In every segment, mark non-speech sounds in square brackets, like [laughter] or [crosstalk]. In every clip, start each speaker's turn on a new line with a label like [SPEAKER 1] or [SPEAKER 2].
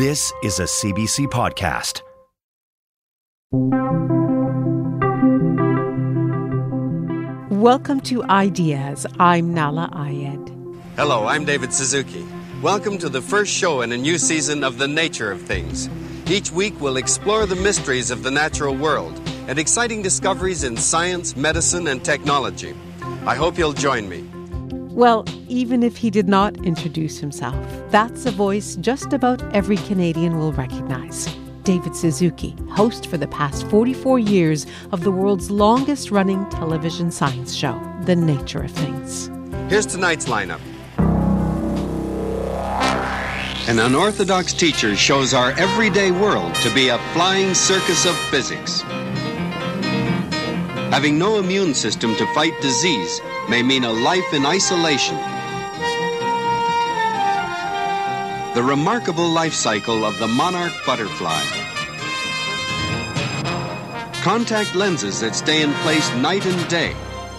[SPEAKER 1] This is a CBC podcast.
[SPEAKER 2] Welcome to Ideas. I'm Nahlah Ayed.
[SPEAKER 3] Hello, I'm David Suzuki. Welcome to the first show in a new season of The Nature of Things. Each week, we'll explore the mysteries of the natural world and exciting discoveries in science, medicine, and technology. I hope you'll join me.
[SPEAKER 2] Well, even if he did not introduce himself, that's a voice just about every Canadian will recognize. David Suzuki, host for the past 44 years of the world's longest running television science show, The Nature of Things.
[SPEAKER 3] Here's tonight's lineup. An unorthodox teacher shows our everyday world to be a flying circus of physics. Having no immune system to fight disease may mean a life in isolation. The remarkable life cycle of the monarch butterfly. Contact lenses that stay in place night and day.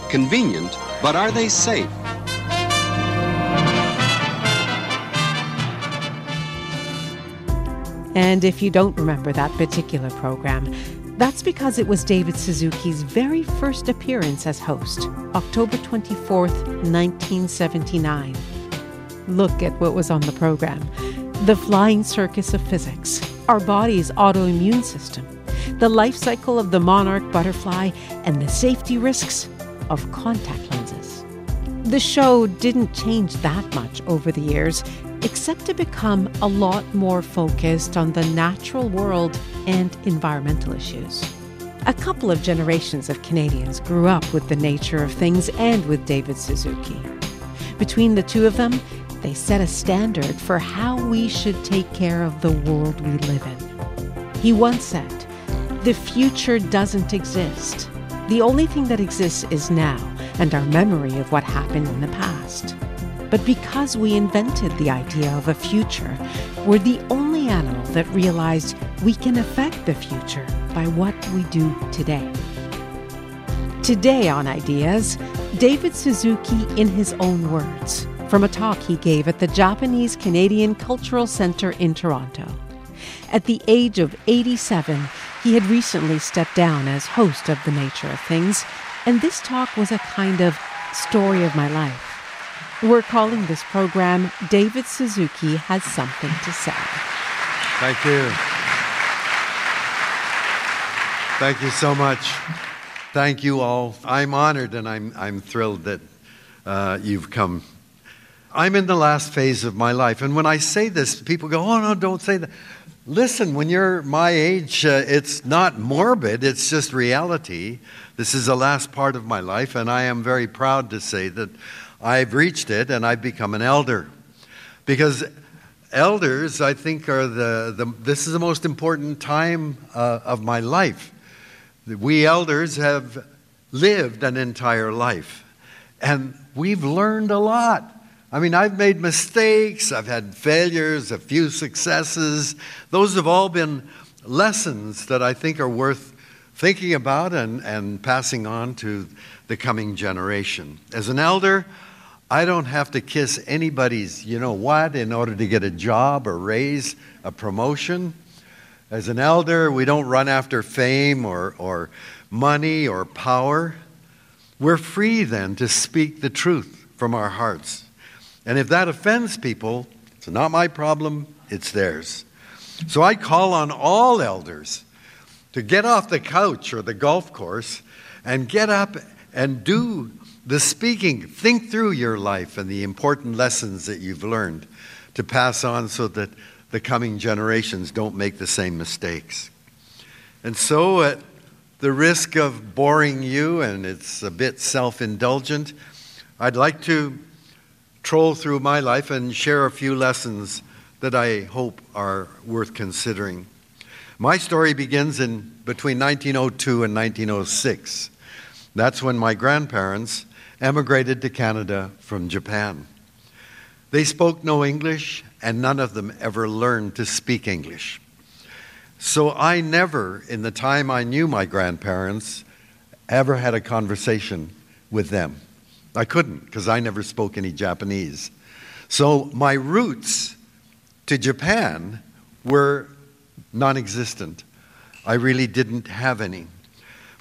[SPEAKER 3] Convenient, but are they safe?
[SPEAKER 2] And if you don't remember that particular program, that's because it was David Suzuki's very first appearance as host, October 24th, 1979. Look at what was on the program the flying circus of physics, our body's autoimmune system, the life cycle of the monarch butterfly, and the safety risks of contact lenses. The show didn't change that much over the years, except to become a lot more focused on the natural world and environmental issues. A couple of generations of Canadians grew up with the nature of things and with David Suzuki. Between the two of them, they set a standard for how we should take care of the world we live in. He once said, The future doesn't exist. The only thing that exists is now and our memory of what happened in the past. But because we invented the idea of a future, we're the only animal that realized we can affect the future by what we do today. Today on Ideas, David Suzuki in his own words from a talk he gave at the Japanese Canadian Cultural Centre in Toronto. At the age of 87, he had recently stepped down as host of The Nature of Things, and this talk was a kind of story of my life. We're calling this program David Suzuki Has Something to Say.
[SPEAKER 4] Thank you. Thank you so much. Thank you all. I'm honored and I'm, I'm thrilled that uh, you've come I'm in the last phase of my life. And when I say this, people go, oh, no, don't say that. Listen, when you're my age, uh, it's not morbid, it's just reality. This is the last part of my life, and I am very proud to say that I've reached it and I've become an elder. Because elders, I think, are the, the this is the most important time uh, of my life. We elders have lived an entire life, and we've learned a lot. I mean, I've made mistakes, I've had failures, a few successes. Those have all been lessons that I think are worth thinking about and, and passing on to the coming generation. As an elder, I don't have to kiss anybody's, you know what, in order to get a job, a raise, a promotion. As an elder, we don't run after fame or, or money or power. We're free then to speak the truth from our hearts. And if that offends people, it's not my problem, it's theirs. So I call on all elders to get off the couch or the golf course and get up and do the speaking. Think through your life and the important lessons that you've learned to pass on so that the coming generations don't make the same mistakes. And so, at the risk of boring you, and it's a bit self indulgent, I'd like to troll through my life and share a few lessons that I hope are worth considering. My story begins in between 1902 and 1906. That's when my grandparents emigrated to Canada from Japan. They spoke no English, and none of them ever learned to speak English. So I never, in the time I knew my grandparents, ever had a conversation with them. I couldn't because I never spoke any Japanese. So my roots to Japan were non existent. I really didn't have any.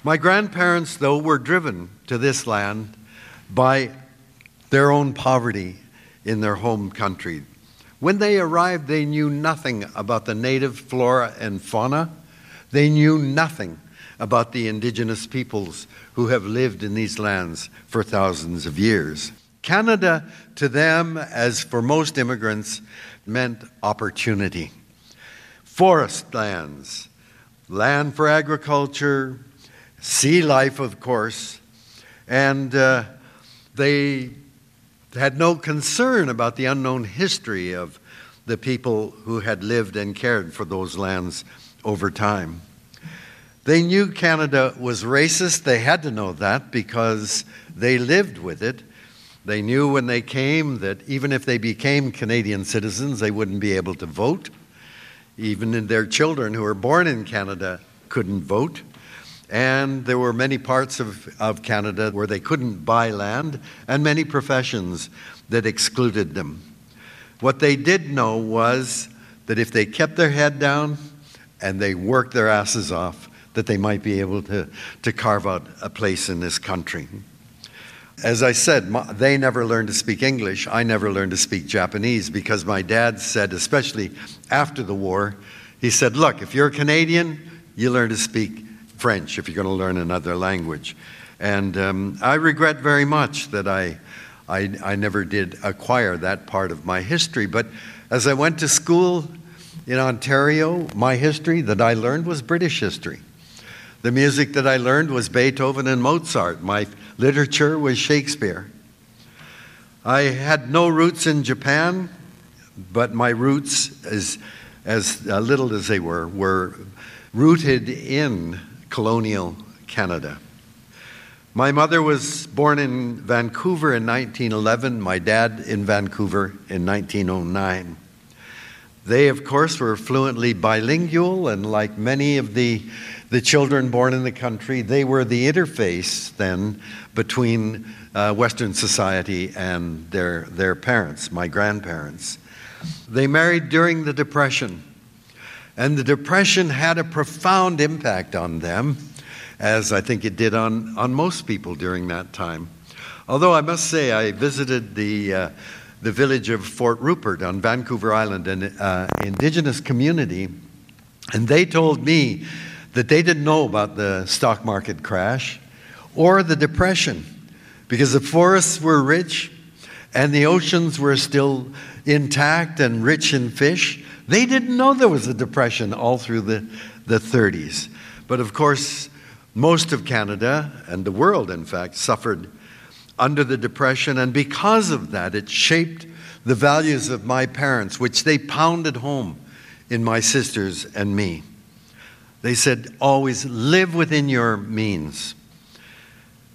[SPEAKER 4] My grandparents, though, were driven to this land by their own poverty in their home country. When they arrived, they knew nothing about the native flora and fauna. They knew nothing about the indigenous peoples who have lived in these lands for thousands of years. Canada, to them, as for most immigrants, meant opportunity. Forest lands, land for agriculture, sea life, of course, and uh, they had no concern about the unknown history of the people who had lived and cared for those lands over time. They knew Canada was racist. They had to know that because they lived with it. They knew when they came that even if they became Canadian citizens, they wouldn't be able to vote. Even their children who were born in Canada couldn't vote. And there were many parts of, of Canada where they couldn't buy land, and many professions that excluded them. What they did know was that if they kept their head down and they worked their asses off, that they might be able to, to carve out a place in this country. As I said, my, they never learned to speak English. I never learned to speak Japanese because my dad said, especially after the war, he said, Look, if you're a Canadian, you learn to speak French if you're going to learn another language. And um, I regret very much that I, I, I never did acquire that part of my history. But as I went to school in Ontario, my history that I learned was British history. The music that I learned was Beethoven and Mozart. My literature was Shakespeare. I had no roots in Japan, but my roots, as, as little as they were, were rooted in colonial Canada. My mother was born in Vancouver in 1911, my dad in Vancouver in 1909. They, of course, were fluently bilingual, and like many of the, the children born in the country, they were the interface then between uh, Western society and their, their parents, my grandparents. They married during the Depression. And the Depression had a profound impact on them, as I think it did on, on most people during that time. Although I must say, I visited the, uh, the village of Fort Rupert on Vancouver Island, an uh, indigenous community, and they told me that they didn't know about the stock market crash or the Depression because the forests were rich and the oceans were still intact and rich in fish. They didn't know there was a depression all through the, the 30s. But of course, most of Canada and the world, in fact, suffered under the Depression. And because of that, it shaped the values of my parents, which they pounded home in my sisters and me. They said, always live within your means.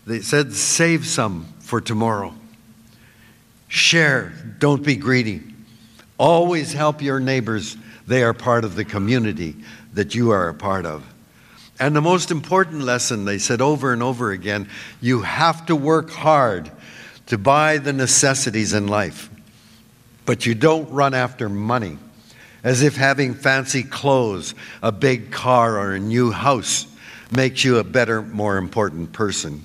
[SPEAKER 4] They said, save some for tomorrow. Share, don't be greedy. Always help your neighbors. They are part of the community that you are a part of. And the most important lesson, they said over and over again you have to work hard to buy the necessities in life, but you don't run after money as if having fancy clothes, a big car, or a new house makes you a better, more important person.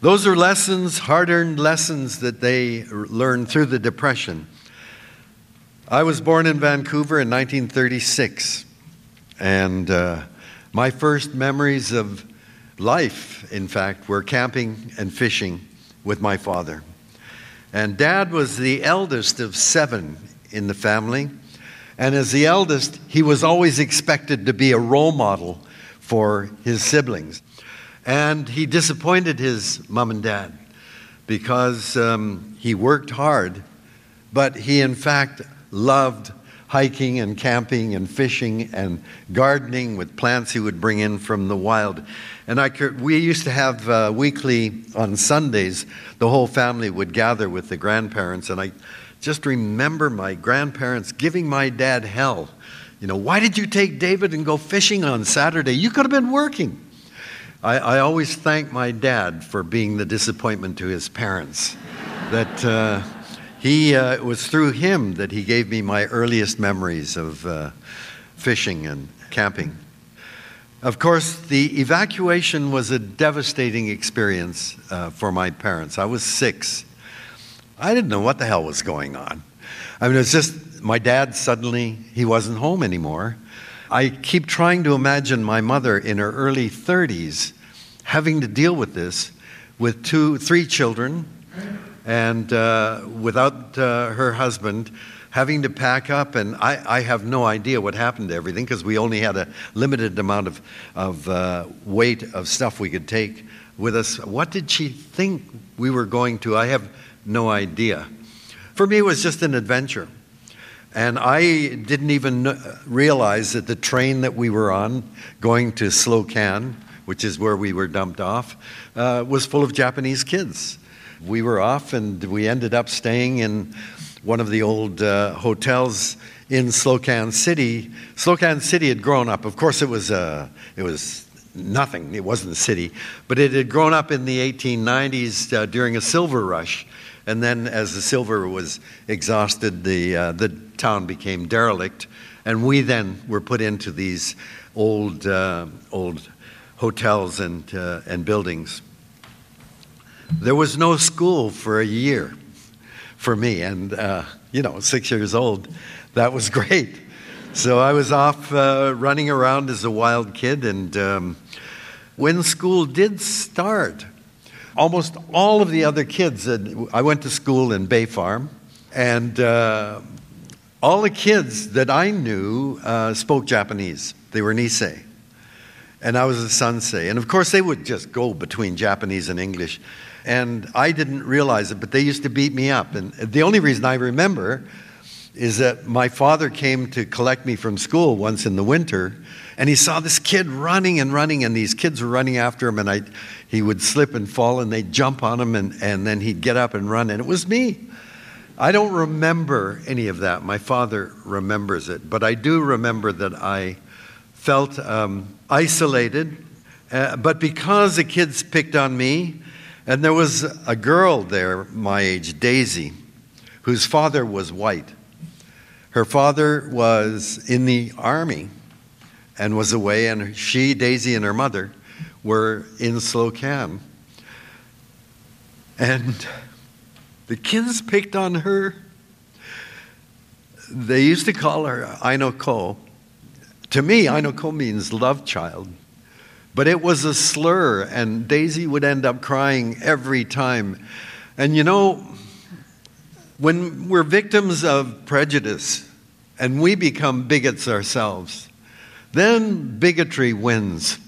[SPEAKER 4] Those are lessons, hard earned lessons that they learned through the Depression. I was born in Vancouver in 1936, and uh, my first memories of life, in fact, were camping and fishing with my father. And dad was the eldest of seven in the family. And as the eldest, he was always expected to be a role model for his siblings. And he disappointed his mom and dad because um, he worked hard, but he, in fact, loved hiking and camping and fishing and gardening with plants he would bring in from the wild. And I could, we used to have uh, weekly on Sundays, the whole family would gather with the grandparents. And I just remember my grandparents giving my dad hell. You know, why did you take David and go fishing on Saturday? You could have been working. I, I always thank my dad for being the disappointment to his parents. that uh, he, uh, it was through him that he gave me my earliest memories of uh, fishing and camping. Of course, the evacuation was a devastating experience uh, for my parents. I was six. I didn't know what the hell was going on. I mean, it's just my dad suddenly, he wasn't home anymore. I keep trying to imagine my mother in her early 30s having to deal with this with two, three children, and uh, without uh, her husband, having to pack up. And I, I have no idea what happened to everything because we only had a limited amount of, of uh, weight of stuff we could take with us. What did she think we were going to? I have no idea. For me, it was just an adventure. And I didn't even realize that the train that we were on, going to Slocan, which is where we were dumped off, uh, was full of Japanese kids. We were off, and we ended up staying in one of the old uh, hotels in Slocan City. Slocan City had grown up. Of course, it was uh, it was nothing. It wasn't a city, but it had grown up in the 1890s uh, during a silver rush. And then, as the silver was exhausted, the, uh, the town became derelict. And we then were put into these old, uh, old hotels and, uh, and buildings. There was no school for a year for me. And, uh, you know, six years old, that was [laughs] great. So I was off uh, running around as a wild kid. And um, when school did start, almost all of the other kids, I went to school in Bay Farm, and uh, all the kids that I knew uh, spoke Japanese. They were Nisei. And I was a Sansei. And of course, they would just go between Japanese and English. And I didn't realize it, but they used to beat me up. And the only reason I remember is that my father came to collect me from school once in the winter, and he saw this kid running and running, and these kids were running after him, and I, he would slip and fall, and they'd jump on him, and, and then he'd get up and run, and it was me. I don't remember any of that. My father remembers it, but I do remember that I felt um, isolated. Uh, but because the kids picked on me, and there was a girl there, my age, Daisy, whose father was white. Her father was in the army and was away, and she, Daisy, and her mother were in Slocan. And the kids picked on her. They used to call her Ainoko. To me, Ainoko means love child. But it was a slur, and Daisy would end up crying every time. And you know, when we're victims of prejudice and we become bigots ourselves, then bigotry wins.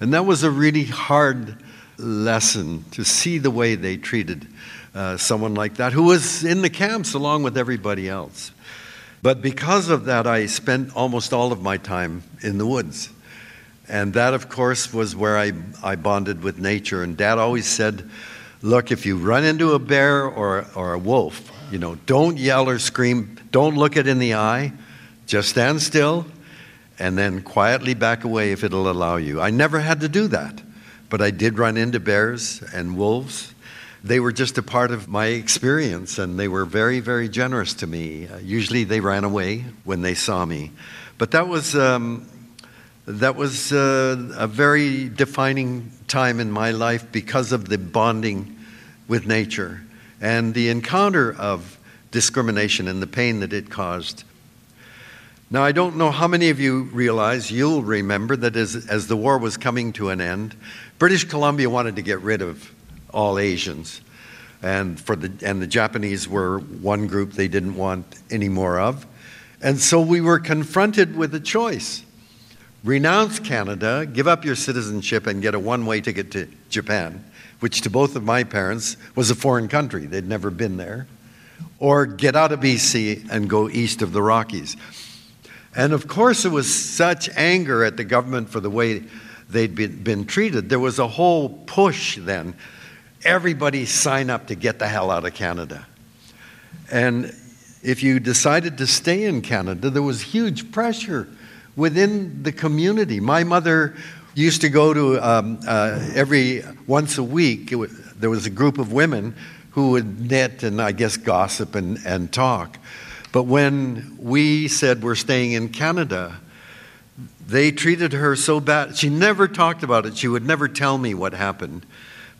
[SPEAKER 4] And that was a really hard lesson to see the way they treated uh, someone like that who was in the camps along with everybody else. But because of that, I spent almost all of my time in the woods. And that, of course, was where I, I bonded with nature. And Dad always said, Look, if you run into a bear or, or a wolf, you know, don't yell or scream, don't look it in the eye, just stand still and then quietly back away if it'll allow you. I never had to do that, but I did run into bears and wolves. They were just a part of my experience, and they were very, very generous to me. Usually, they ran away when they saw me, but that was um, that was uh, a very defining time in my life because of the bonding with nature and the encounter of discrimination and the pain that it caused. Now, I don't know how many of you realize, you'll remember that as, as the war was coming to an end, British Columbia wanted to get rid of all Asians. And, for the, and the Japanese were one group they didn't want any more of. And so we were confronted with a choice renounce Canada, give up your citizenship, and get a one way ticket to Japan, which to both of my parents was a foreign country. They'd never been there. or get out of BC and go east of the Rockies. And of course, there was such anger at the government for the way they'd been, been treated. There was a whole push then. Everybody sign up to get the hell out of Canada. And if you decided to stay in Canada, there was huge pressure within the community. My mother used to go to um, uh, every once a week, was, there was a group of women who would knit and I guess gossip and, and talk. But when we said we're staying in Canada, they treated her so bad. She never talked about it. She would never tell me what happened.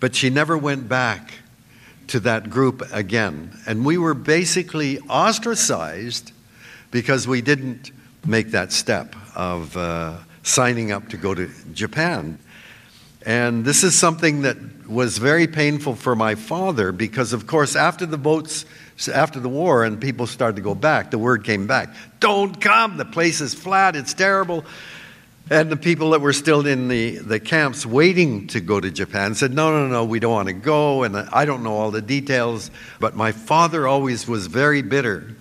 [SPEAKER 4] But she never went back to that group again. And we were basically ostracized because we didn't make that step of uh, signing up to go to Japan. And this is something that was very painful for my father because, of course, after the boats, after the war, and people started to go back, the word came back don't come, the place is flat, it's terrible. And the people that were still in the, the camps waiting to go to Japan said, No, no, no, we don't want to go. And I don't know all the details. But my father always was very bitter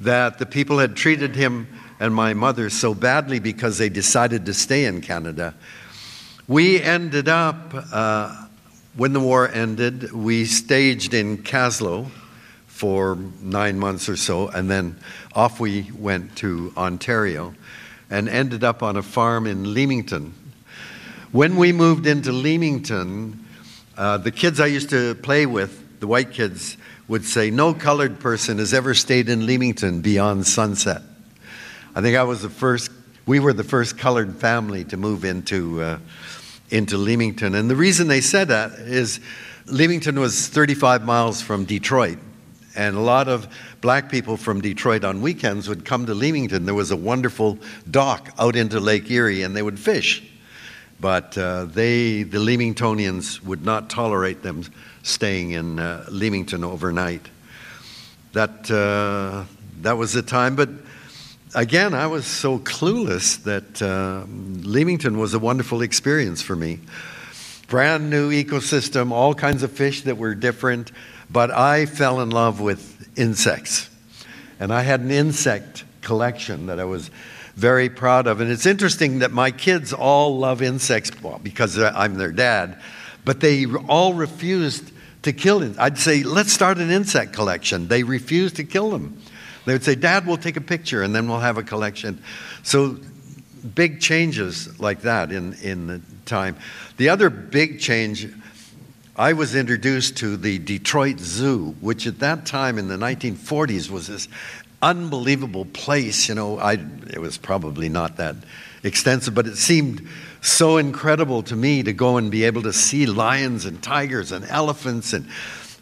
[SPEAKER 4] that the people had treated him and my mother so badly because they decided to stay in Canada. We ended up, uh, when the war ended, we staged in Kaslo for nine months or so, and then off we went to Ontario and ended up on a farm in Leamington. When we moved into Leamington, uh, the kids I used to play with, the white kids, would say, No colored person has ever stayed in Leamington beyond sunset. I think I was the first, we were the first colored family to move into, uh, into Leamington. And the reason they said that is Leamington was 35 miles from Detroit. And a lot of black people from Detroit on weekends would come to Leamington. There was a wonderful dock out into Lake Erie, and they would fish. But uh, they, the Leamingtonians, would not tolerate them staying in uh, Leamington overnight. That, uh, that was the time. But again, I was so clueless that uh, Leamington was a wonderful experience for me. Brand new ecosystem, all kinds of fish that were different, but I fell in love with insects. And I had an insect collection that I was very proud of. And it's interesting that my kids all love insects well, because I'm their dad, but they all refused to kill them. I'd say, let's start an insect collection. They refused to kill them. They would say, Dad, we'll take a picture and then we'll have a collection. So big changes like that in, in the time. The other big change I was introduced to the Detroit Zoo, which at that time in the 1940s was this unbelievable place. You know, I, it was probably not that extensive, but it seemed so incredible to me to go and be able to see lions and tigers and elephants and,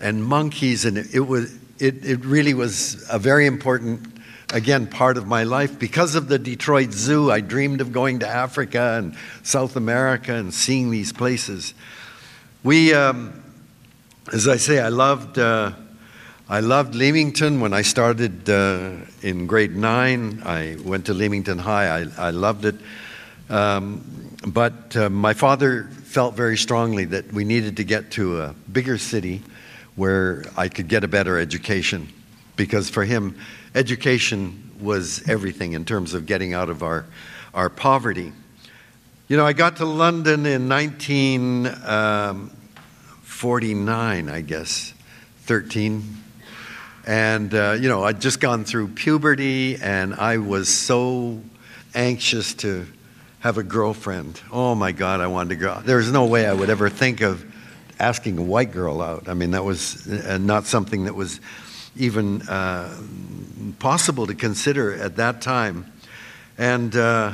[SPEAKER 4] and monkeys. And it, it was, it, it really was a very important, again, part of my life. Because of the Detroit Zoo, I dreamed of going to Africa and South America and seeing these places. We, um, as I say, I loved, uh, I loved Leamington when I started uh, in grade nine. I went to Leamington High. I, I loved it. Um, but uh, my father felt very strongly that we needed to get to a bigger city where I could get a better education. Because for him, education was everything in terms of getting out of our, our poverty. You know, I got to London in 1949, um, I guess, 13. And, uh, you know, I'd just gone through puberty and I was so anxious to have a girlfriend. Oh my God, I wanted to go. There was no way I would ever think of asking a white girl out. I mean, that was uh, not something that was even uh, possible to consider at that time. And, uh,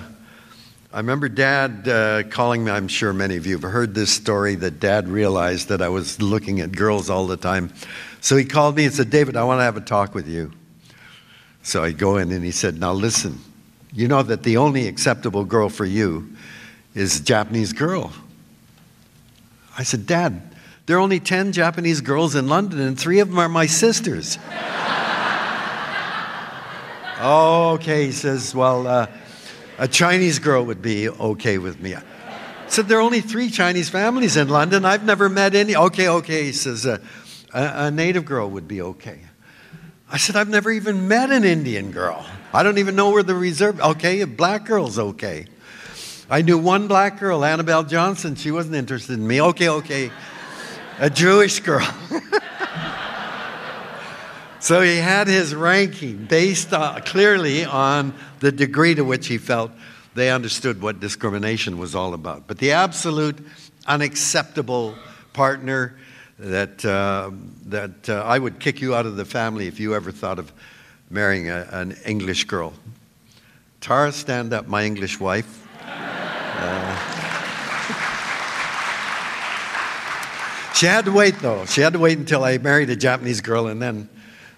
[SPEAKER 4] I remember dad uh, calling me. I'm sure many of you have heard this story that dad realized that I was looking at girls all the time. So he called me and said, David, I want to have a talk with you. So I go in and he said, Now listen, you know that the only acceptable girl for you is a Japanese girl. I said, Dad, there are only 10 Japanese girls in London and three of them are my sisters. okay, he says, Well, uh, a Chinese girl would be okay with me. I said, There are only three Chinese families in London. I've never met any. Okay, okay. He says, uh, a, a native girl would be okay. I said, I've never even met an Indian girl. I don't even know where the reserve. Okay, a black girl's okay. I knew one black girl, Annabelle Johnson. She wasn't interested in me. Okay, okay. A Jewish girl. so he had his ranking based on, clearly on the degree to which he felt they understood what discrimination was all about. But the absolute unacceptable partner that, uh, that uh, I would kick you out of the family if you ever thought of marrying a, an English girl. Tara, stand up, my English wife. Uh, she had to wait, though. She had to wait until I married a Japanese girl, and then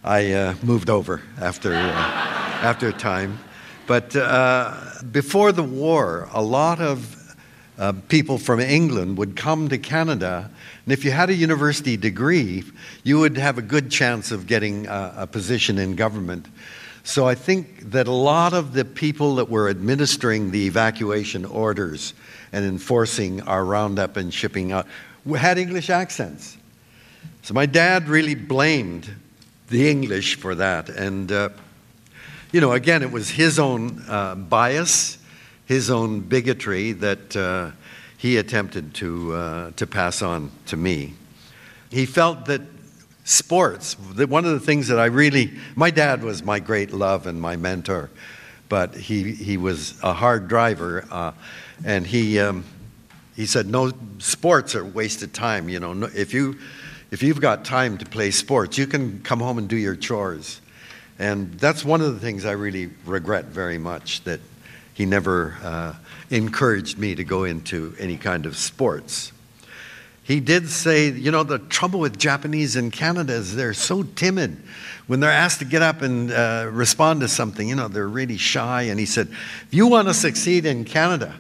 [SPEAKER 4] I uh, moved over after, uh, after a time. But uh, before the war, a lot of uh, people from England would come to Canada, and if you had a university degree, you would have a good chance of getting a position in government. So I think that a lot of the people that were administering the evacuation orders and enforcing our roundup and shipping out had English accents. So my dad really blamed the English for that. And, uh, you know, again, it was his own uh, bias his own bigotry that uh, he attempted to, uh, to pass on to me. He felt that sports, that one of the things that I really, my dad was my great love and my mentor, but he, he was a hard driver, uh, and he, um, he said, no, sports are wasted time. You know, if, you, if you've got time to play sports, you can come home and do your chores. And that's one of the things I really regret very much that he never uh, encouraged me to go into any kind of sports. He did say, you know, the trouble with Japanese in Canada is they're so timid. When they're asked to get up and uh, respond to something, you know, they're really shy. And he said, if you want to succeed in Canada,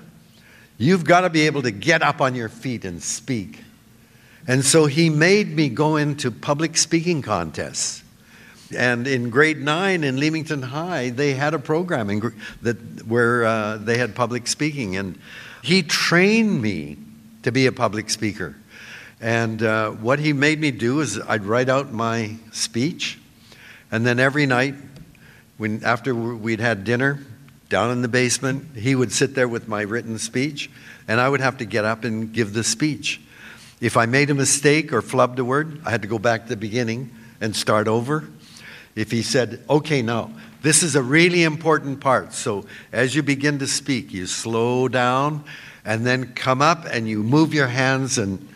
[SPEAKER 4] you've got to be able to get up on your feet and speak. And so he made me go into public speaking contests. And in grade nine in Leamington High, they had a program in, that, where uh, they had public speaking. And he trained me to be a public speaker. And uh, what he made me do is I'd write out my speech. And then every night, when, after we'd had dinner down in the basement, he would sit there with my written speech. And I would have to get up and give the speech. If I made a mistake or flubbed a word, I had to go back to the beginning and start over if he said, okay, now, this is a really important part. So as you begin to speak, you slow down and then come up and you move your hands and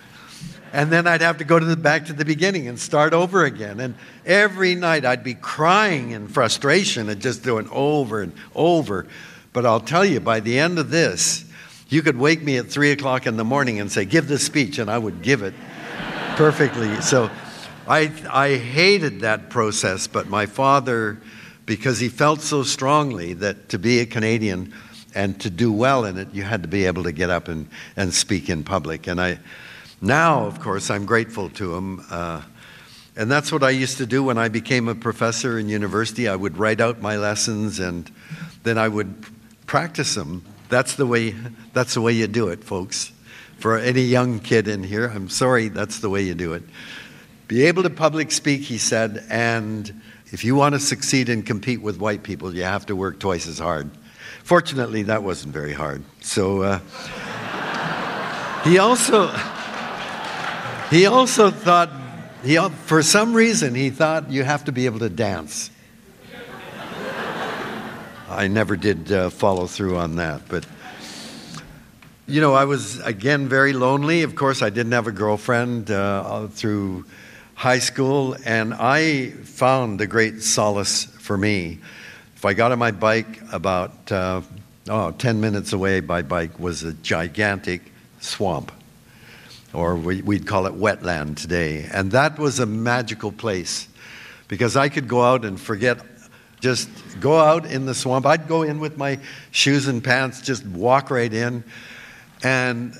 [SPEAKER 4] and then I'd have to go to the back to the beginning and start over again. And every night I'd be crying in frustration and just doing over and over. But I'll tell you, by the end of this, you could wake me at three o'clock in the morning and say, Give this speech, and I would give it [laughs] perfectly. So I, I hated that process, but my father, because he felt so strongly that to be a Canadian and to do well in it, you had to be able to get up and, and speak in public. And I, now, of course, I'm grateful to him. Uh, and that's what I used to do when I became a professor in university. I would write out my lessons and then I would practice them. That's the way, that's the way you do it, folks. For any young kid in here, I'm sorry, that's the way you do it. Be able to public speak, he said, and if you want to succeed and compete with white people, you have to work twice as hard. Fortunately, that wasn't very hard. So uh, [laughs] he also he also thought he for some reason he thought you have to be able to dance. I never did uh, follow through on that, but you know, I was again very lonely. Of course, I didn't have a girlfriend uh, through high school, and I found the great solace for me. If I got on my bike, about uh, oh, 10 minutes away by bike was a gigantic swamp, or we, would call it wetland today. And that was a magical place because I could go out and forget, just go out in the swamp. I'd go in with my shoes and pants, just walk right in. And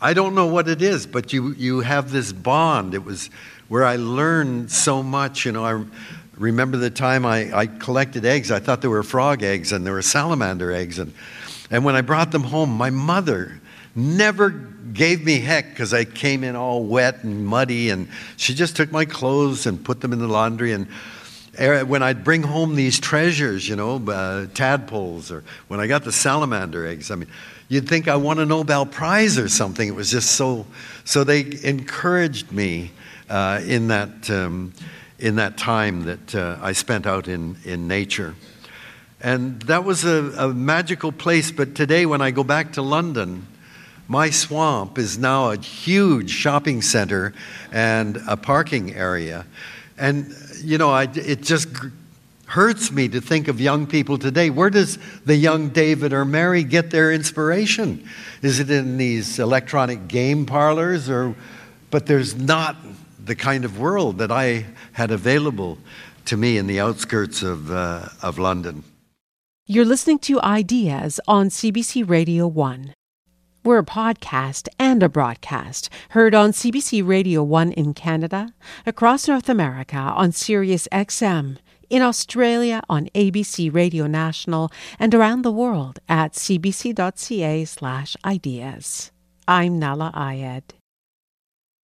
[SPEAKER 4] I don't know what it is, but you, you have this bond. It was where I learned so much. You know, I remember the time I, I collected eggs. I thought they were frog eggs and they were salamander eggs. And, and when I brought them home, my mother never gave me heck because I came in all wet and muddy. And she just took my clothes and put them in the laundry. And er, when I'd bring home these treasures, you know, uh, tadpoles, or when I got the salamander eggs, I mean, you'd think I won a Nobel Prize or something. It was just so. So they encouraged me uh, in that um, in that time that uh, I spent out in in nature, and that was a, a magical place. But today, when I go back to London. My swamp is now a huge shopping center and a parking area. And, you know, I, it just hurts me to think of young people today. Where does the young David or Mary get their inspiration? Is it in these electronic game parlors or but there's not the kind of world that I had available to me in the outskirts of, uh, of London.
[SPEAKER 2] You're listening to Ideas on CBC Radio 1. We're a podcast and a broadcast, heard on CBC Radio 1 in Canada, across North America on Sirius XM, in Australia on ABC Radio National, and around the world at cbc.ca slash ideas. I'm Nahlah Ayed.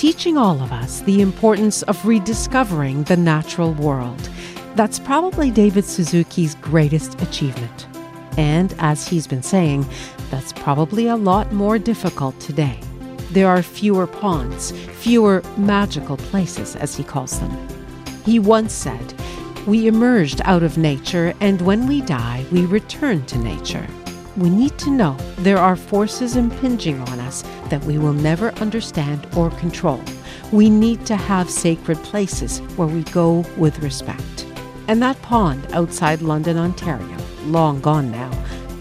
[SPEAKER 2] teaching all of us the importance of rediscovering the natural world. That's probably David Suzuki's greatest achievement. And as he's been saying, that's probably a lot more difficult today. There are fewer ponds, fewer magical places, as he calls them. He once said, We emerged out of nature, and when we die, we return to nature we need to know there are forces impinging on us that we will never understand or control. We need to have sacred places where we go with respect. And that pond outside London, Ontario, long gone now,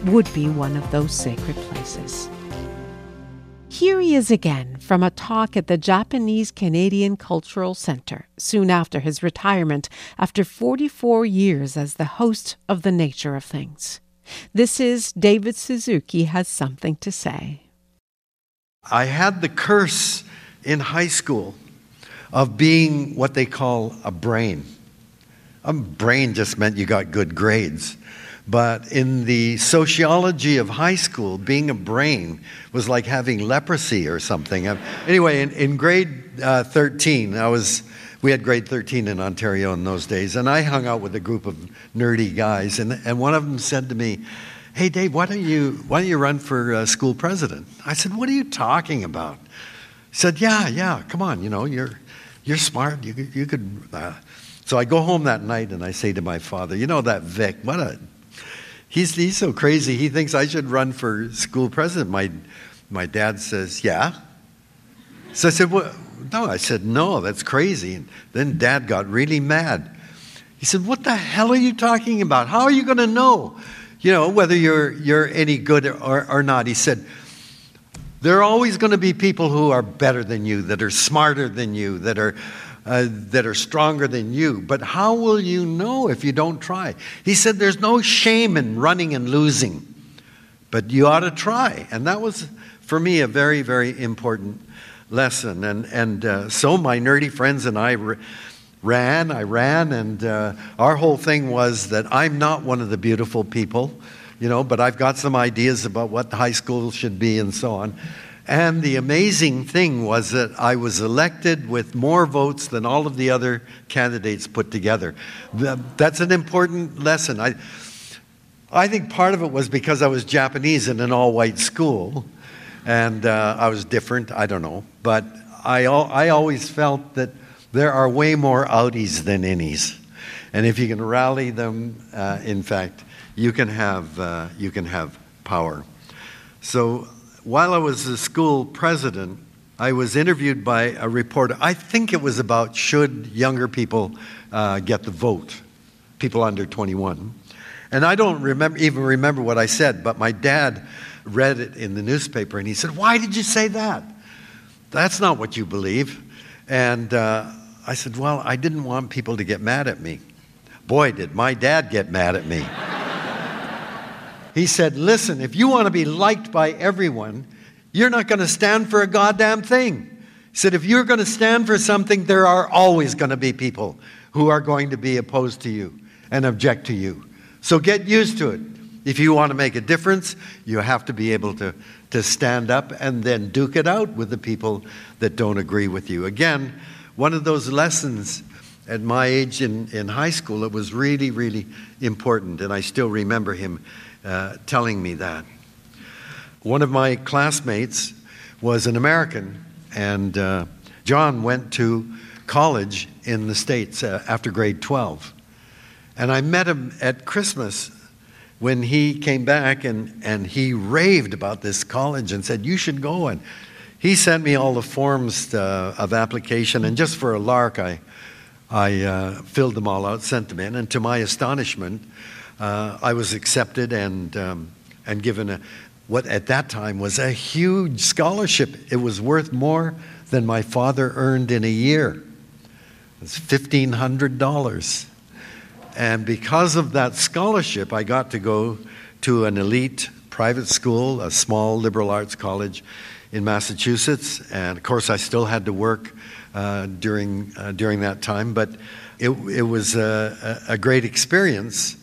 [SPEAKER 2] would be one of those sacred places. Here he is again from a talk at the Japanese Canadian Cultural Centre soon after his retirement after 44 years as the host of The Nature of Things. This is David Suzuki has something to say.
[SPEAKER 4] I had the curse in high school of being what they call a brain. A brain just meant you got good grades. But in the sociology of high school, being a brain was like having leprosy or something. Anyway, in, in grade uh, 13, I was we had grade 13 in Ontario in those days, and I hung out with a group of nerdy guys, and, and one of them said to me, Hey, Dave, why don't you, why don't you run for uh, school president? I said, What are you talking about? He said, Yeah, yeah, come on, you know, you're, you're smart. You. You could uh. So I go home that night and I say to my father, You know, that Vic, what a. He's, he's so crazy, he thinks I should run for school president. My, my dad says, Yeah. So I said, well, no, I said, no, that's crazy. And then dad got really mad. He said, What the hell are you talking about? How are you going to know, you know, whether you're, you're any good or, or not? He said, There are always going to be people who are better than you, that are smarter than you, that are, uh, that are stronger than you. But how will you know if you don't try? He said, There's no shame in running and losing, but you ought to try. And that was, for me, a very, very important lesson. And, and uh, so my nerdy friends and I ran, I ran, and uh, our whole thing was that I'm not one of the beautiful people, you know, but I've got some ideas about what high school should be and so on. And the amazing thing was that I was elected with more votes than all of the other candidates put together. That's an important lesson. I, I think part of it was because I was Japanese in an all white school and uh, I was different. I don't know, but I I always felt that there are way more outies than innies, and if you can rally them, uh, in fact, you can have uh, you can have power. So while I was the school president, I was interviewed by a reporter. I think it was about should younger people uh, get the vote, people under 21. And I don't remember, even remember what I said, but my dad read it in the newspaper and he said, Why did you say that? That's not what you believe. And uh, I said, Well, I didn't want people to get mad at me. Boy, did my dad get mad at me. he said, Listen, if you want to be liked by everyone, you're not going to stand for a goddamn thing. He said, If you're going to stand for something, there are always going to be people who are going to be opposed to you and object to you. So get used to it. If you want to make a difference, you have to be able to, to stand up and then duke it out with the people that don't agree with you. Again, one of those lessons at my age in, in high school, it was really, really important, and I still remember him uh, telling me that. One of my classmates was an American, and uh, John went to college in the States uh, after grade 12. And I met him at Christmas when he came back and, and he raved about this college and said, You should go. And he sent me all the forms uh, of application, and just for a lark, I, I uh, filled them all out, sent them in, and to my astonishment, uh, I was accepted and, um, and given a, what at that time was a huge scholarship. It was worth more than my father earned in a year. It was $1,500. And because of that scholarship, I got to go to an elite private school, a small liberal arts college in Massachusetts. And of course, I still had to work uh, during, uh, during that time, but it, it was a, a great experience.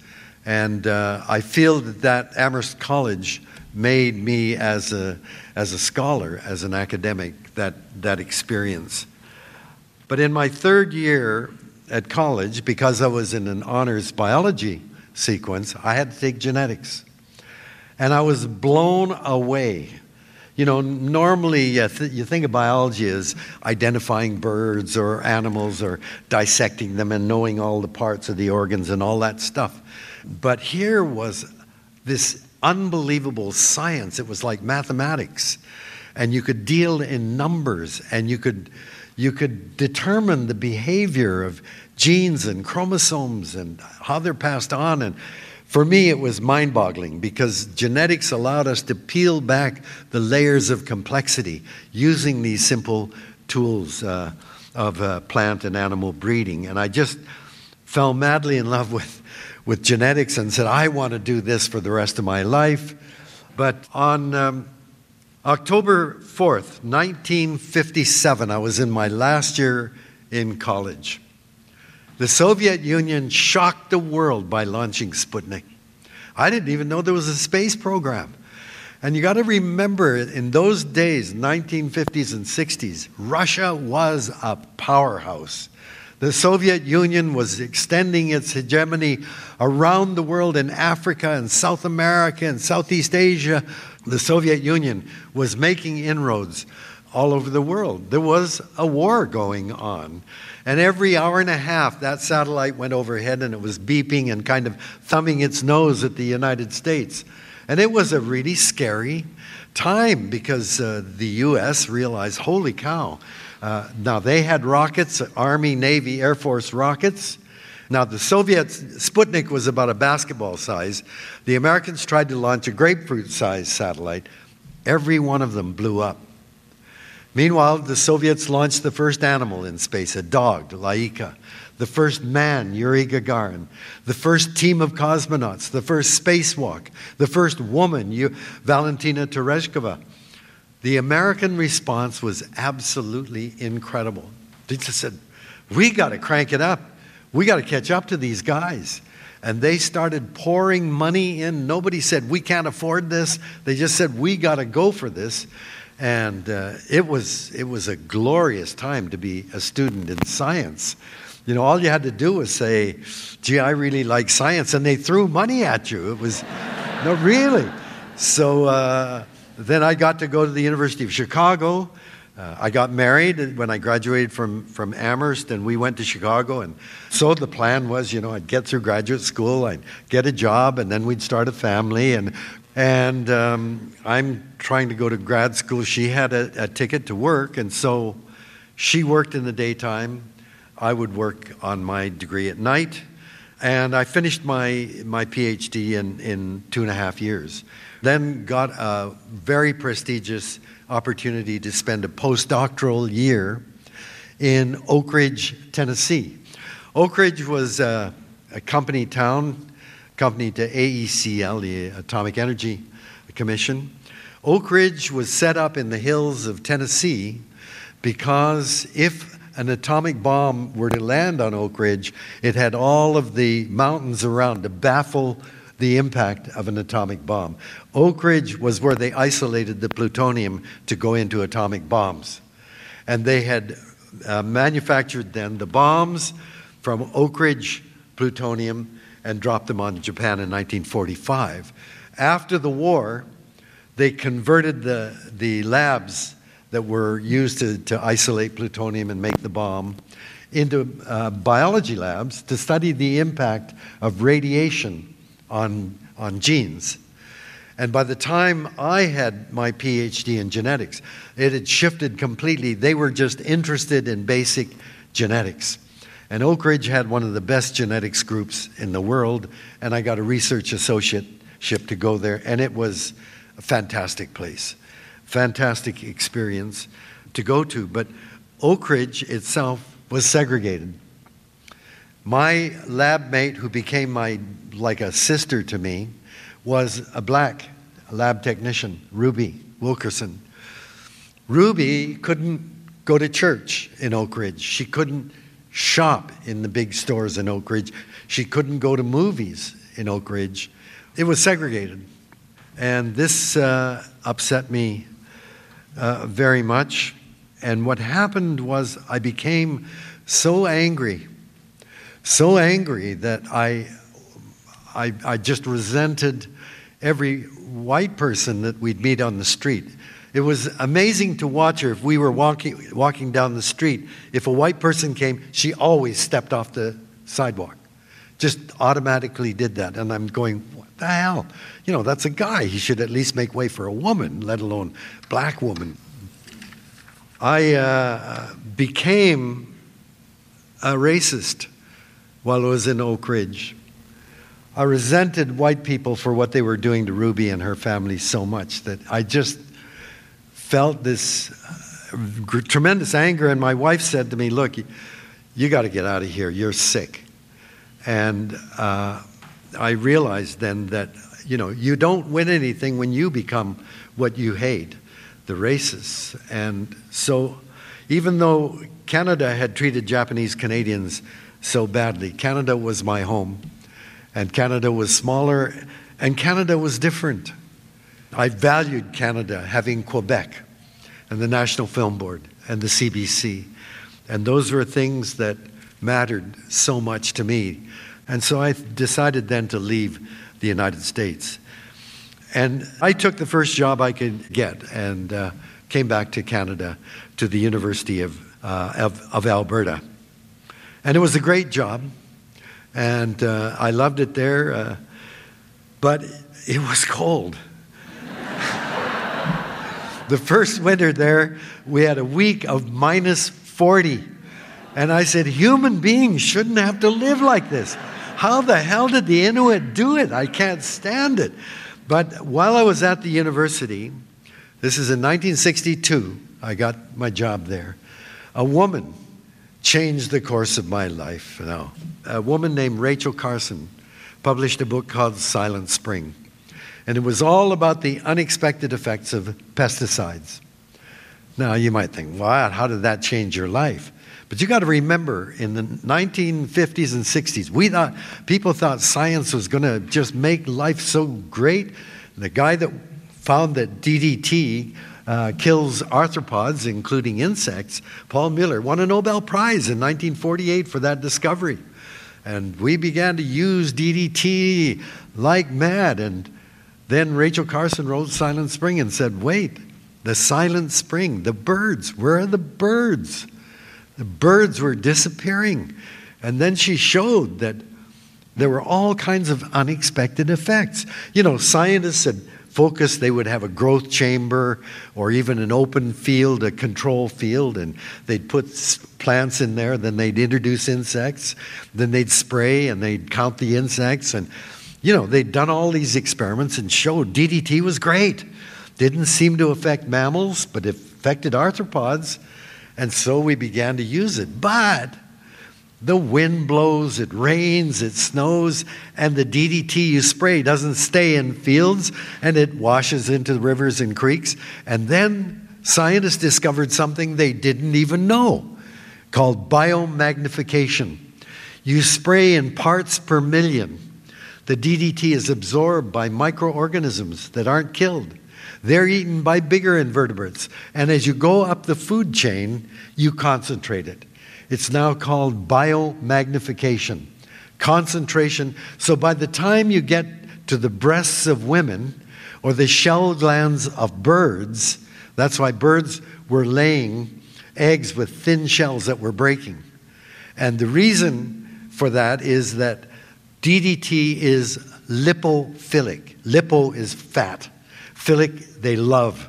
[SPEAKER 4] And uh, I feel that that Amherst College made me as a, as a scholar, as an academic, that, that experience. But in my third year at college, because I was in an honors biology sequence, I had to take genetics. And I was blown away. You know, normally you, th- you think of biology as identifying birds or animals or dissecting them and knowing all the parts of the organs and all that stuff. But here was this unbelievable science. It was like mathematics. And you could deal in numbers and you could you could determine the behavior of genes and chromosomes and how they're passed on. And for me, it was mind boggling because genetics allowed us to peel back the layers of complexity using these simple tools uh, of uh, plant and animal breeding. And I just fell madly in love with, with genetics and said, I want to do this for the rest of my life. But on um, October 4th, 1957, I was in my last year in college. The Soviet Union shocked the world by launching Sputnik. I didn't even know there was a space program. And you got to remember, in those days, 1950s and 60s, Russia was a powerhouse. The Soviet Union was extending its hegemony around the world in Africa and South America and Southeast Asia. The Soviet Union was making inroads all over the world. There was a war going on. And every hour and a half, that satellite went overhead and it was beeping and kind of thumbing its nose at the United States. And it was a really scary time because uh, the U.S. realized, holy cow, uh, now, they had rockets, Army, Navy, Air Force rockets. Now, the Soviet Sputnik was about a basketball size. The Americans tried to launch a grapefruit sized satellite. Every one of them blew up. Meanwhile, the Soviets launched the first animal in space, a dog, Laika, the first man, Yuri Gagarin, the first team of cosmonauts, the first spacewalk, the first woman, Valentina Tereshkova. The American response was absolutely incredible. They just said, We got to crank it up. We got to catch up to these guys. And they started pouring money in. Nobody said, We can't afford this. They just said, We got to go for this. And uh, it, was, it was a glorious time to be a student in science. You know, all you had to do was say, gee, I really like science. And they threw money at you. It was, no, really. So, uh, then I got to go to the University of Chicago. Uh, I got married when I graduated from, from Amherst, and we went to Chicago. And so the plan was, you know, I'd get through graduate school, I'd get a job, and then we'd start a family. And, and um, I'm trying to go to grad school. She had a, a ticket to work, and so she worked in the daytime. I would work on my degree at night. And I finished my, my PhD in, in two and a half years. Then got a very prestigious opportunity to spend a postdoctoral year in Oak Ridge, Tennessee. Oak Ridge was a, a company town, company to AECL, the Atomic Energy Commission. Oak Ridge was set up in the hills of Tennessee because if an atomic bomb were to land on Oak Ridge, it had all of the mountains around to baffle the impact of an atomic bomb. Oak Ridge was where they isolated the plutonium to go into atomic bombs. And they had uh, manufactured then the bombs from Oak Ridge plutonium and dropped them on Japan in 1945. After the war, they converted the, the labs that were used to, to isolate plutonium and make the bomb into uh, biology labs to study the impact of radiation on, on genes. And by the time I had my PhD in genetics, it had shifted completely. They were just interested in basic genetics. And Oak Ridge had one of the best genetics groups in the world, and I got a research associateship to go there, and it was a fantastic place, fantastic experience to go to. But Oak Ridge itself was segregated. My lab mate, who became my like a sister to me, was a black lab technician, Ruby Wilkerson. Ruby couldn't go to church in Oak Ridge. She couldn't shop in the big stores in Oak Ridge. She couldn't go to movies in Oak Ridge. It was segregated. And this uh, upset me uh, very much. And what happened was I became so angry, so angry that I, I, I just resented every white person that we'd meet on the street. It was amazing to watch her if we were walking, walking down the street. If a white person came, she always stepped off the sidewalk. Just automatically did that. And I'm going, what the hell? You know, that's a guy. He should at least make way for a woman, let alone black woman. I uh, became a racist while I was in Oak Ridge. I resented white people for what they were doing to Ruby and her family so much that I just felt this uh, tremendous anger. And my wife said to me, Look, you, got to get out of here. You're sick. And uh, I realized then that, you know, you don't win anything when you become what you hate, the racists. And so, even though Canada had treated Japanese Canadians so badly, Canada was my home and Canada was smaller, and Canada was different. I valued Canada having Quebec and the National Film Board and the CBC. And those were things that mattered so much to me. And so I decided then to leave the United States. And I took the first job I could get and uh, came back to Canada to the University of, uh, of, of Alberta. And it was a great job and uh, I loved it there, uh, but it was cold. [laughs] the first winter there, we had a week of minus 40. And I said, human beings shouldn't have to live like this. How the hell did the Inuit do it? I can't stand it. But while I was at the university, this is in 1962, I got my job there, a woman changed the course of my life. Now, a woman named Rachel Carson published a book called Silent Spring, and it was all about the unexpected effects of pesticides. Now, you might think, "What? How did that change your life?" But you got to remember, in the 1950s and 60s, we thought people thought science was going to just make life so great. The guy that found that DDT uh, kills arthropods, including insects, Paul Muller won a Nobel Prize in 1948 for that discovery. And we began to use DDT like mad. And then Rachel Carson wrote Silent Spring and said, Wait, the Silent Spring, the birds, where are the birds? The birds were disappearing. And then she showed that there were all kinds of unexpected effects. You know, scientists had focus, they would have a growth chamber or even an open field, a control field, and they'd put plants in there. Then they'd introduce insects. Then they'd spray and they'd count the insects. And, you know, they'd done all these experiments and showed DDT was great. Didn't seem to affect mammals, but affected arthropods. And so we began to use it. But the wind blows, it rains, it snows, and the DDT you spray doesn't stay in fields and it washes into rivers and creeks. And then scientists discovered something they didn't even know called biomagnification. You spray in parts per million. The DDT is absorbed by microorganisms that aren't killed. They're eaten by bigger invertebrates. And as you go up the food chain, you concentrate it. It's now called biomagnification, concentration. So by the time you get to the breasts of women or the shell glands of birds, that's why birds were laying eggs with thin shells that were breaking. And the reason for that is that DDT is lipophilic. Lipo is fat. Philic, they love.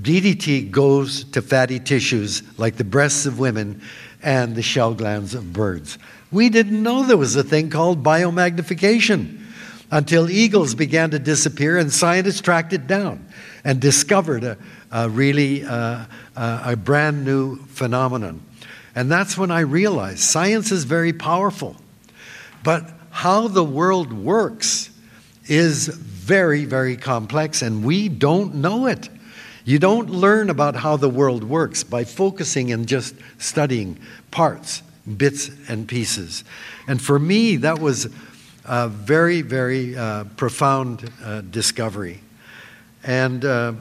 [SPEAKER 4] DDT goes to fatty tissues like the breasts of women and the shell glands of birds. We didn't know there was a thing called biomagnification until eagles began to disappear and scientists tracked it down and discovered a, a really uh, uh, a brand new phenomenon. And that's when I realized science is very powerful, but how the world works is very, very complex, and we don't know it. You don't learn about how the world works by focusing and just studying parts, bits and pieces. And for me, that was a very, very uh, profound uh, discovery. And uh,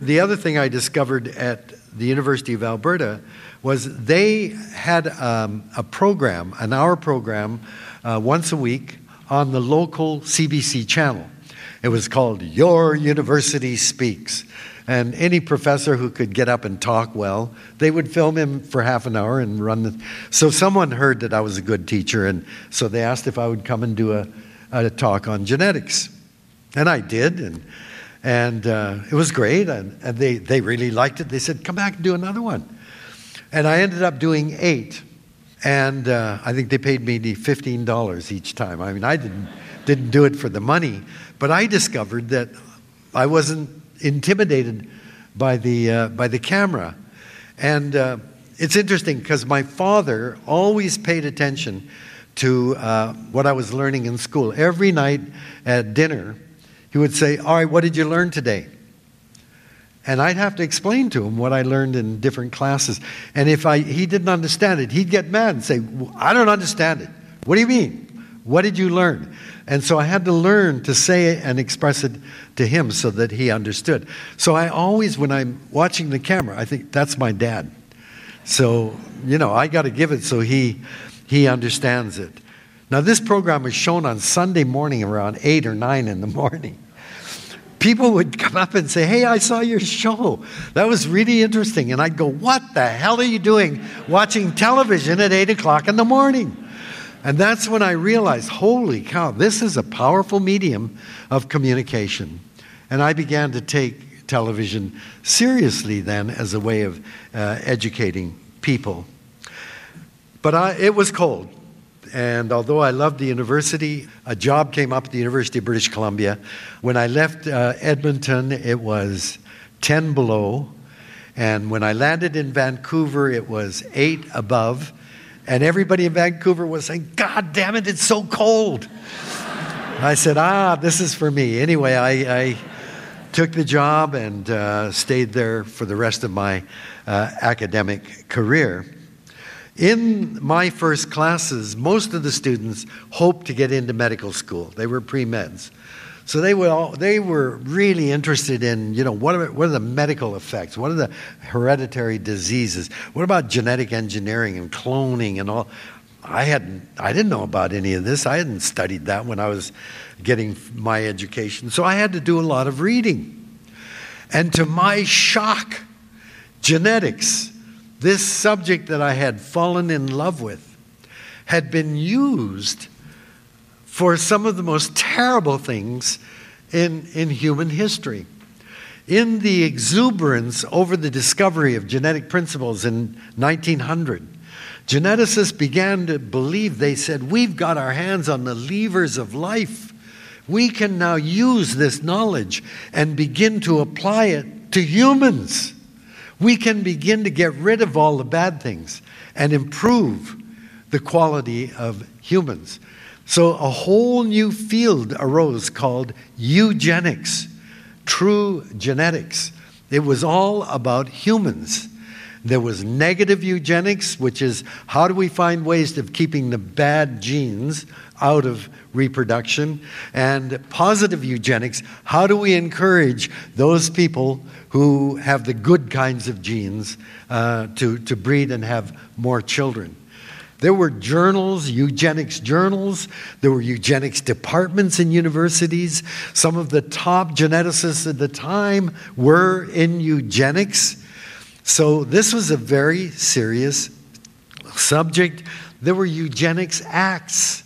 [SPEAKER 4] the other thing I discovered at the University of Alberta was they had um, a program, an hour program, uh, once a week on the local CBC channel. It was called Your University Speaks. And any professor who could get up and talk well, they would film him for half an hour and run the. So someone heard that I was a good teacher, and so they asked if I would come and do a, a talk on genetics. And I did, and, and uh, it was great, and, and they, they really liked it. They said, come back and do another one. And I ended up doing eight. And uh, I think they paid me $15 each time. I mean, I didn't, didn't do it for the money, but I discovered that I wasn't intimidated by the, uh, by the camera. And uh, it's interesting because my father always paid attention to uh, what I was learning in school. Every night at dinner, he would say, All right, what did you learn today? And I'd have to explain to him what I learned in different classes. And if I, he didn't understand it, he'd get mad and say, I don't understand it. What do you mean? What did you learn? And so I had to learn to say it and express it to him so that he understood. So I always, when I'm watching the camera, I think that's my dad. So, you know, I got to give it so he, he understands it. Now, this program was shown on Sunday morning around 8 or 9 in the morning. People would come up and say, Hey, I saw your show. That was really interesting. And I'd go, What the hell are you doing watching television at 8 o'clock in the morning? And that's when I realized, holy cow, this is a powerful medium of communication. And I began to take television seriously then as a way of uh, educating people. But I, it was cold. And although I loved the university, a job came up at the University of British Columbia. When I left uh, Edmonton, it was 10 below. And when I landed in Vancouver, it was 8 above. And everybody in Vancouver was saying, God damn it, it's so cold. I said, Ah, this is for me. Anyway, I, I took the job and uh, stayed there for the rest of my uh, academic career. In my first classes, most of the students hoped to get into medical school. They were pre meds. So they were, all, they were really interested in, you know, what are, what are the medical effects? What are the hereditary diseases? What about genetic engineering and cloning and all? I hadn't, I didn't know about any of this. I hadn't studied that when I was getting my education. So I had to do a lot of reading. And to my shock, genetics, this subject that I had fallen in love with, had been used for some of the most terrible things in, in human history. In the exuberance over the discovery of genetic principles in 1900, geneticists began to believe, they said, We've got our hands on the levers of life. We can now use this knowledge and begin to apply it to humans. we can begin to get rid of all the bad things and improve the quality of humans. So a whole new field arose called eugenics, true genetics. It was all about humans. There was negative eugenics, which is how do we find ways of keeping the bad genes out of reproduction? And positive eugenics, how do we encourage those people who have the good kinds of genes uh, to, to breed and have more children? There were journals, eugenics journals. There were eugenics departments in universities. Some of the top geneticists at the time were in eugenics. So this was a very serious subject. There were eugenics acts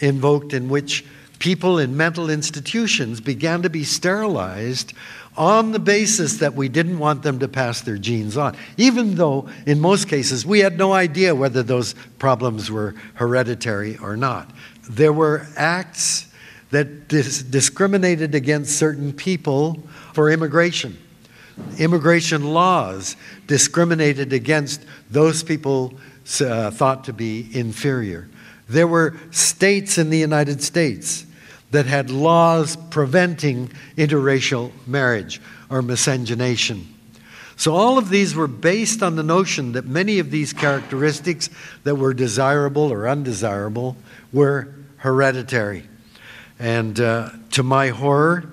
[SPEAKER 4] invoked in which people in mental institutions began to be sterilized on the basis that we didn't want them to pass their genes on, even though in most cases we had no idea whether those problems were hereditary or not. There were acts that dis- discriminated against certain people for immigration immigration laws discriminated against those people uh, thought to be inferior. There were states in the United States that had laws preventing interracial marriage or miscegenation. So, all of these were based on the notion that many of these characteristics that were desirable or undesirable were hereditary. And uh, to my horror,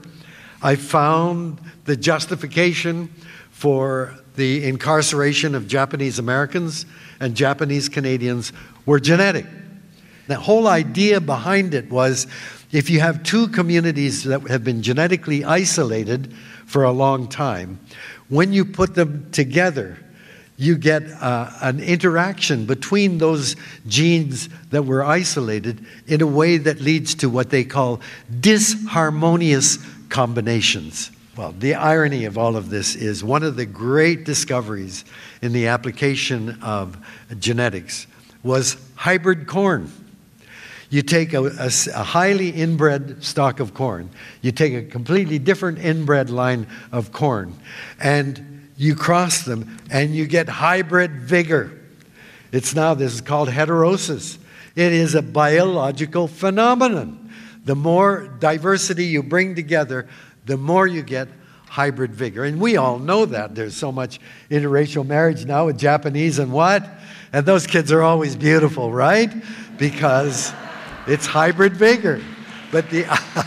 [SPEAKER 4] I found the justification for the incarceration of Japanese Americans and Japanese Canadians were genetic. The whole idea behind it was if you have two communities that have been genetically isolated for a long time, when you put them together, you get uh, an interaction between those genes that were isolated in a way that leads to what they call disharmonious combinations. Well, the irony of all of this is one of the great discoveries in the application of genetics was hybrid corn. You take a, a, a, highly inbred stock of corn, you take a completely different inbred line of corn, and you cross them, and you get hybrid vigor. It's now, this is called heterosis. It is a biological phenomenon. The more diversity you bring together, the more you get hybrid vigor. And we all know that. There's so much interracial marriage now with Japanese and what? And those kids are always beautiful, right? Because it's hybrid vigor. But the, [laughs]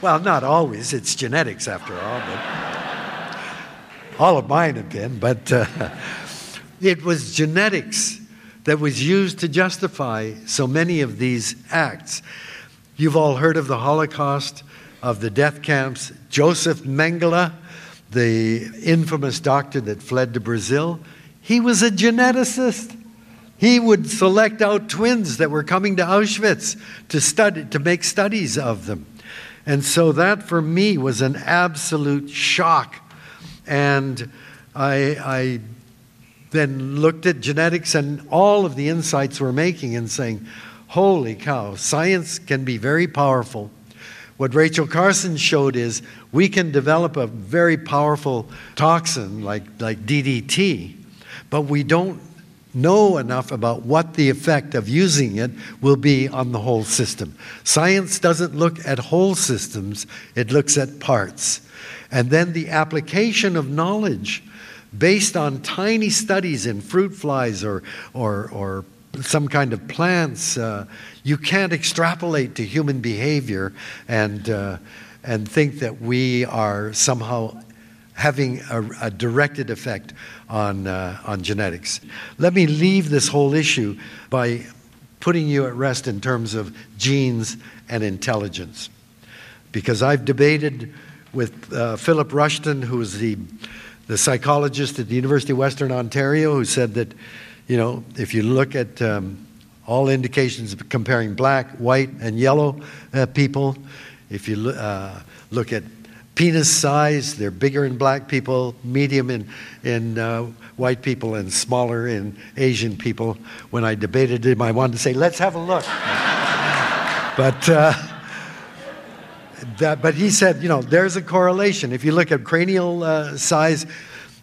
[SPEAKER 4] well, not always. It's genetics after all. But all of mine have been. But uh, it was genetics that was used to justify so many of these acts. You've all heard of the Holocaust of the death camps. Joseph Mengele, the infamous doctor that fled to Brazil, he was a geneticist. He would select out twins that were coming to Auschwitz to study to make studies of them. And so that for me was an absolute shock. And I, I then looked at genetics and all of the insights we're making and saying, holy cow, science can be very powerful what Rachel Carson showed is we can develop a very powerful toxin like, like DDT, but we don't know enough about what the effect of using it will be on the whole system. Science doesn't look at whole systems, it looks at parts. And then the application of knowledge based on tiny studies in fruit flies or, or, or some kind of plants. Uh, you can't extrapolate to human behavior and, uh, and think that we are somehow having a, a directed effect on, uh, on genetics. Let me leave this whole issue by putting you at rest in terms of genes and intelligence. Because I've debated with uh, Philip Rushton, who is the, the psychologist at the University of Western Ontario, who said that you know, if you look at um, all indications comparing black, white, and yellow uh, people, if you uh, look at penis size, they're bigger in black people, medium in, in uh, white people, and smaller in Asian people. When I debated him, I wanted to say, let's have a look. [laughs] but, uh, that, but he said, you know, there's a correlation. If you look at cranial uh, size,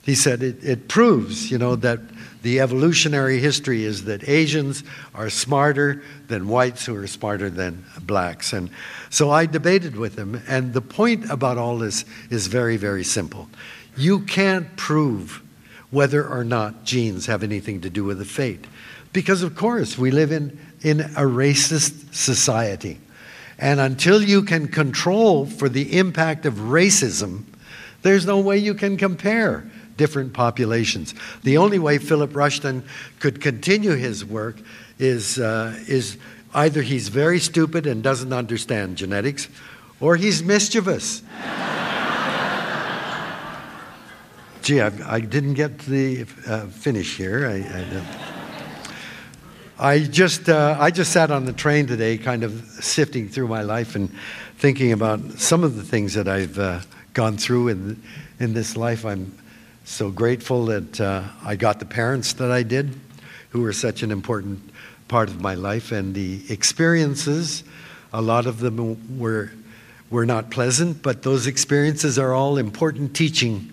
[SPEAKER 4] he said it, it proves, you know, that the evolutionary history is that Asians are smarter than whites who are smarter than blacks. And so I debated with him, and the point about all this is very, very simple. You can't prove whether or not genes have anything to do with the fate. Because, of course, we live in, in a racist society. And until you can control for the impact of racism, there's no way you can compare different populations. The only way Philip Rushton could continue his work is, uh, is either he's very stupid and doesn't understand genetics, or he's mischievous. [laughs] Gee, I, I, didn't get to the uh, finish here. I, I, I just, uh, I just sat on the train today, kind of sifting through my life and thinking about some of the things that I've uh, gone through in, in this life. I'm so grateful that uh, I got the parents that I did, who were such an important part of my life, and the experiences. A lot of them were were not pleasant, but those experiences are all important teaching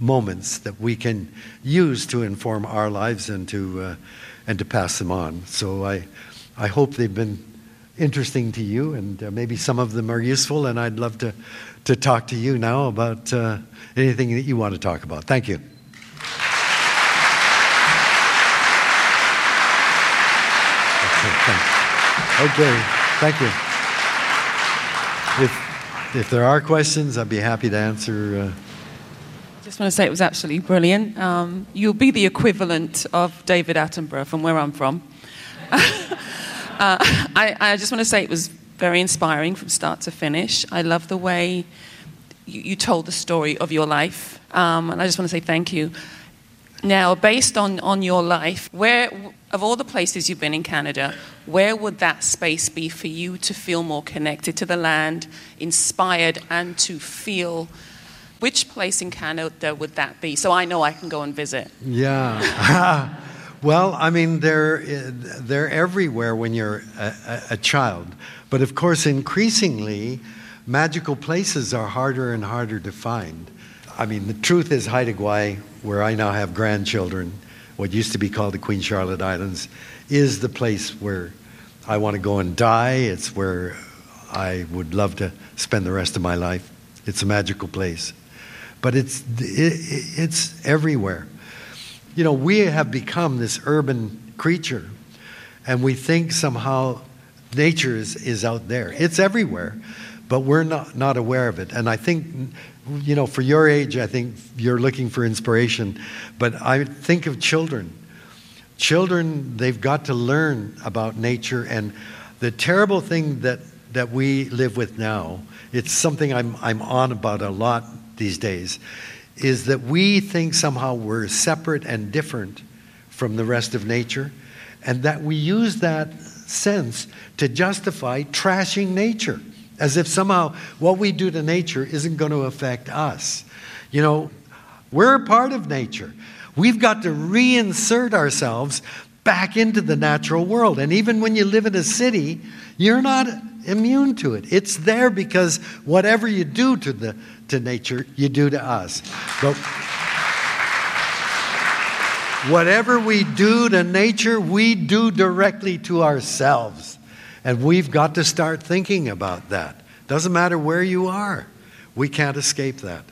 [SPEAKER 4] moments that we can use to inform our lives and to uh, and to pass them on. So I I hope they've been interesting to you, and uh, maybe some of them are useful. And I'd love to to talk to you now about uh, anything that you want to talk about. Thank you. Okay, thank you. If, if there are questions, I'd be happy to answer. Uh,
[SPEAKER 5] just want to say it was absolutely brilliant. Um, you'll be the equivalent of David Attenborough from where I'm from. [laughs] uh, I, I, just want to say it was very inspiring from start to finish. I love the way you, you told the story of your life, um, and I just want to say thank you. Now, based on, on your life, where of all the places you've been in Canada, where would that space be for you to feel more connected to the land, inspired, and to feel which place in Canada would that be? So I know I can go and visit.
[SPEAKER 4] Yeah. [laughs] well, I mean, they're, they're everywhere when you're a, a, child. But of course, increasingly, magical places are harder and harder to find. I mean, the truth is, Haida Gwaii, where I now have grandchildren, what used to be called the Queen Charlotte Islands, is the place where I want to go and die. It's where I would love to spend the rest of my life. It's a magical place but it's, it, it's everywhere. You know, we have become this urban creature, and we think somehow nature is, is out there. It's everywhere, but we're not, not aware of it. And I think, you know, for your age, I think you're looking for inspiration, but I think of children. Children, they've got to learn about nature, and the terrible thing that, that we live with now, it's something I'm, I'm on about a lot these days is that we think somehow we're separate and different from the rest of nature, and that we use that sense to justify trashing nature, as if somehow what we do to nature isn't going to affect us. You know, we're a part of nature. We've got to reinsert ourselves back into the natural world. And even when you live in a city, you're not immune to it. It's there because whatever you do to the to nature, you do to us. But whatever we do to nature, we do directly to ourselves. And we've got to start thinking about that. Doesn't matter where you are, we can't escape that.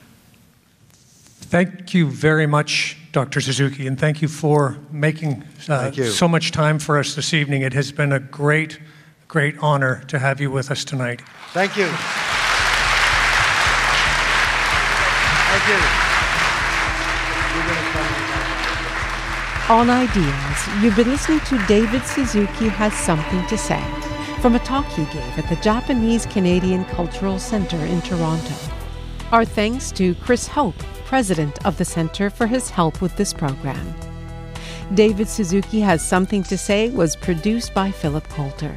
[SPEAKER 6] Thank you very much, Dr. Suzuki, and thank you for making uh, you. so much time for us this evening. It has been a great, great honor to have you with us tonight.
[SPEAKER 4] Thank you. Thank you.
[SPEAKER 2] On Ideas, you've been listening to David Suzuki Has Something to Say from a talk he gave at the Japanese Canadian Cultural Centre in Toronto. Our thanks to Chris Hope, president of the Centre, for his help with this program. David Suzuki Has Something to Say was produced by Philip Coulter.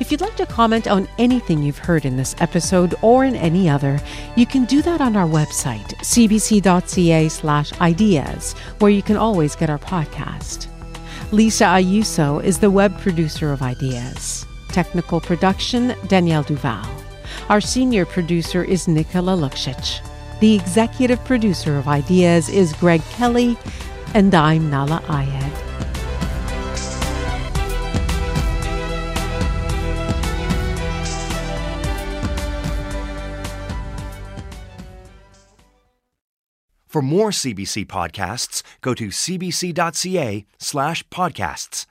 [SPEAKER 2] If you'd like to comment on anything you've heard in this episode or in any other, you can do that on our website, cbc.ca/ideas, where you can always get our podcast. Lisa Ayuso is the web producer of Ideas. Technical production, Danielle Duval. Our senior producer is Nikola Luksic. The executive producer of Ideas is Greg Kelly, and I'm Nahlah Ayed.
[SPEAKER 1] For more CBC podcasts, go to cbc.ca slash podcasts.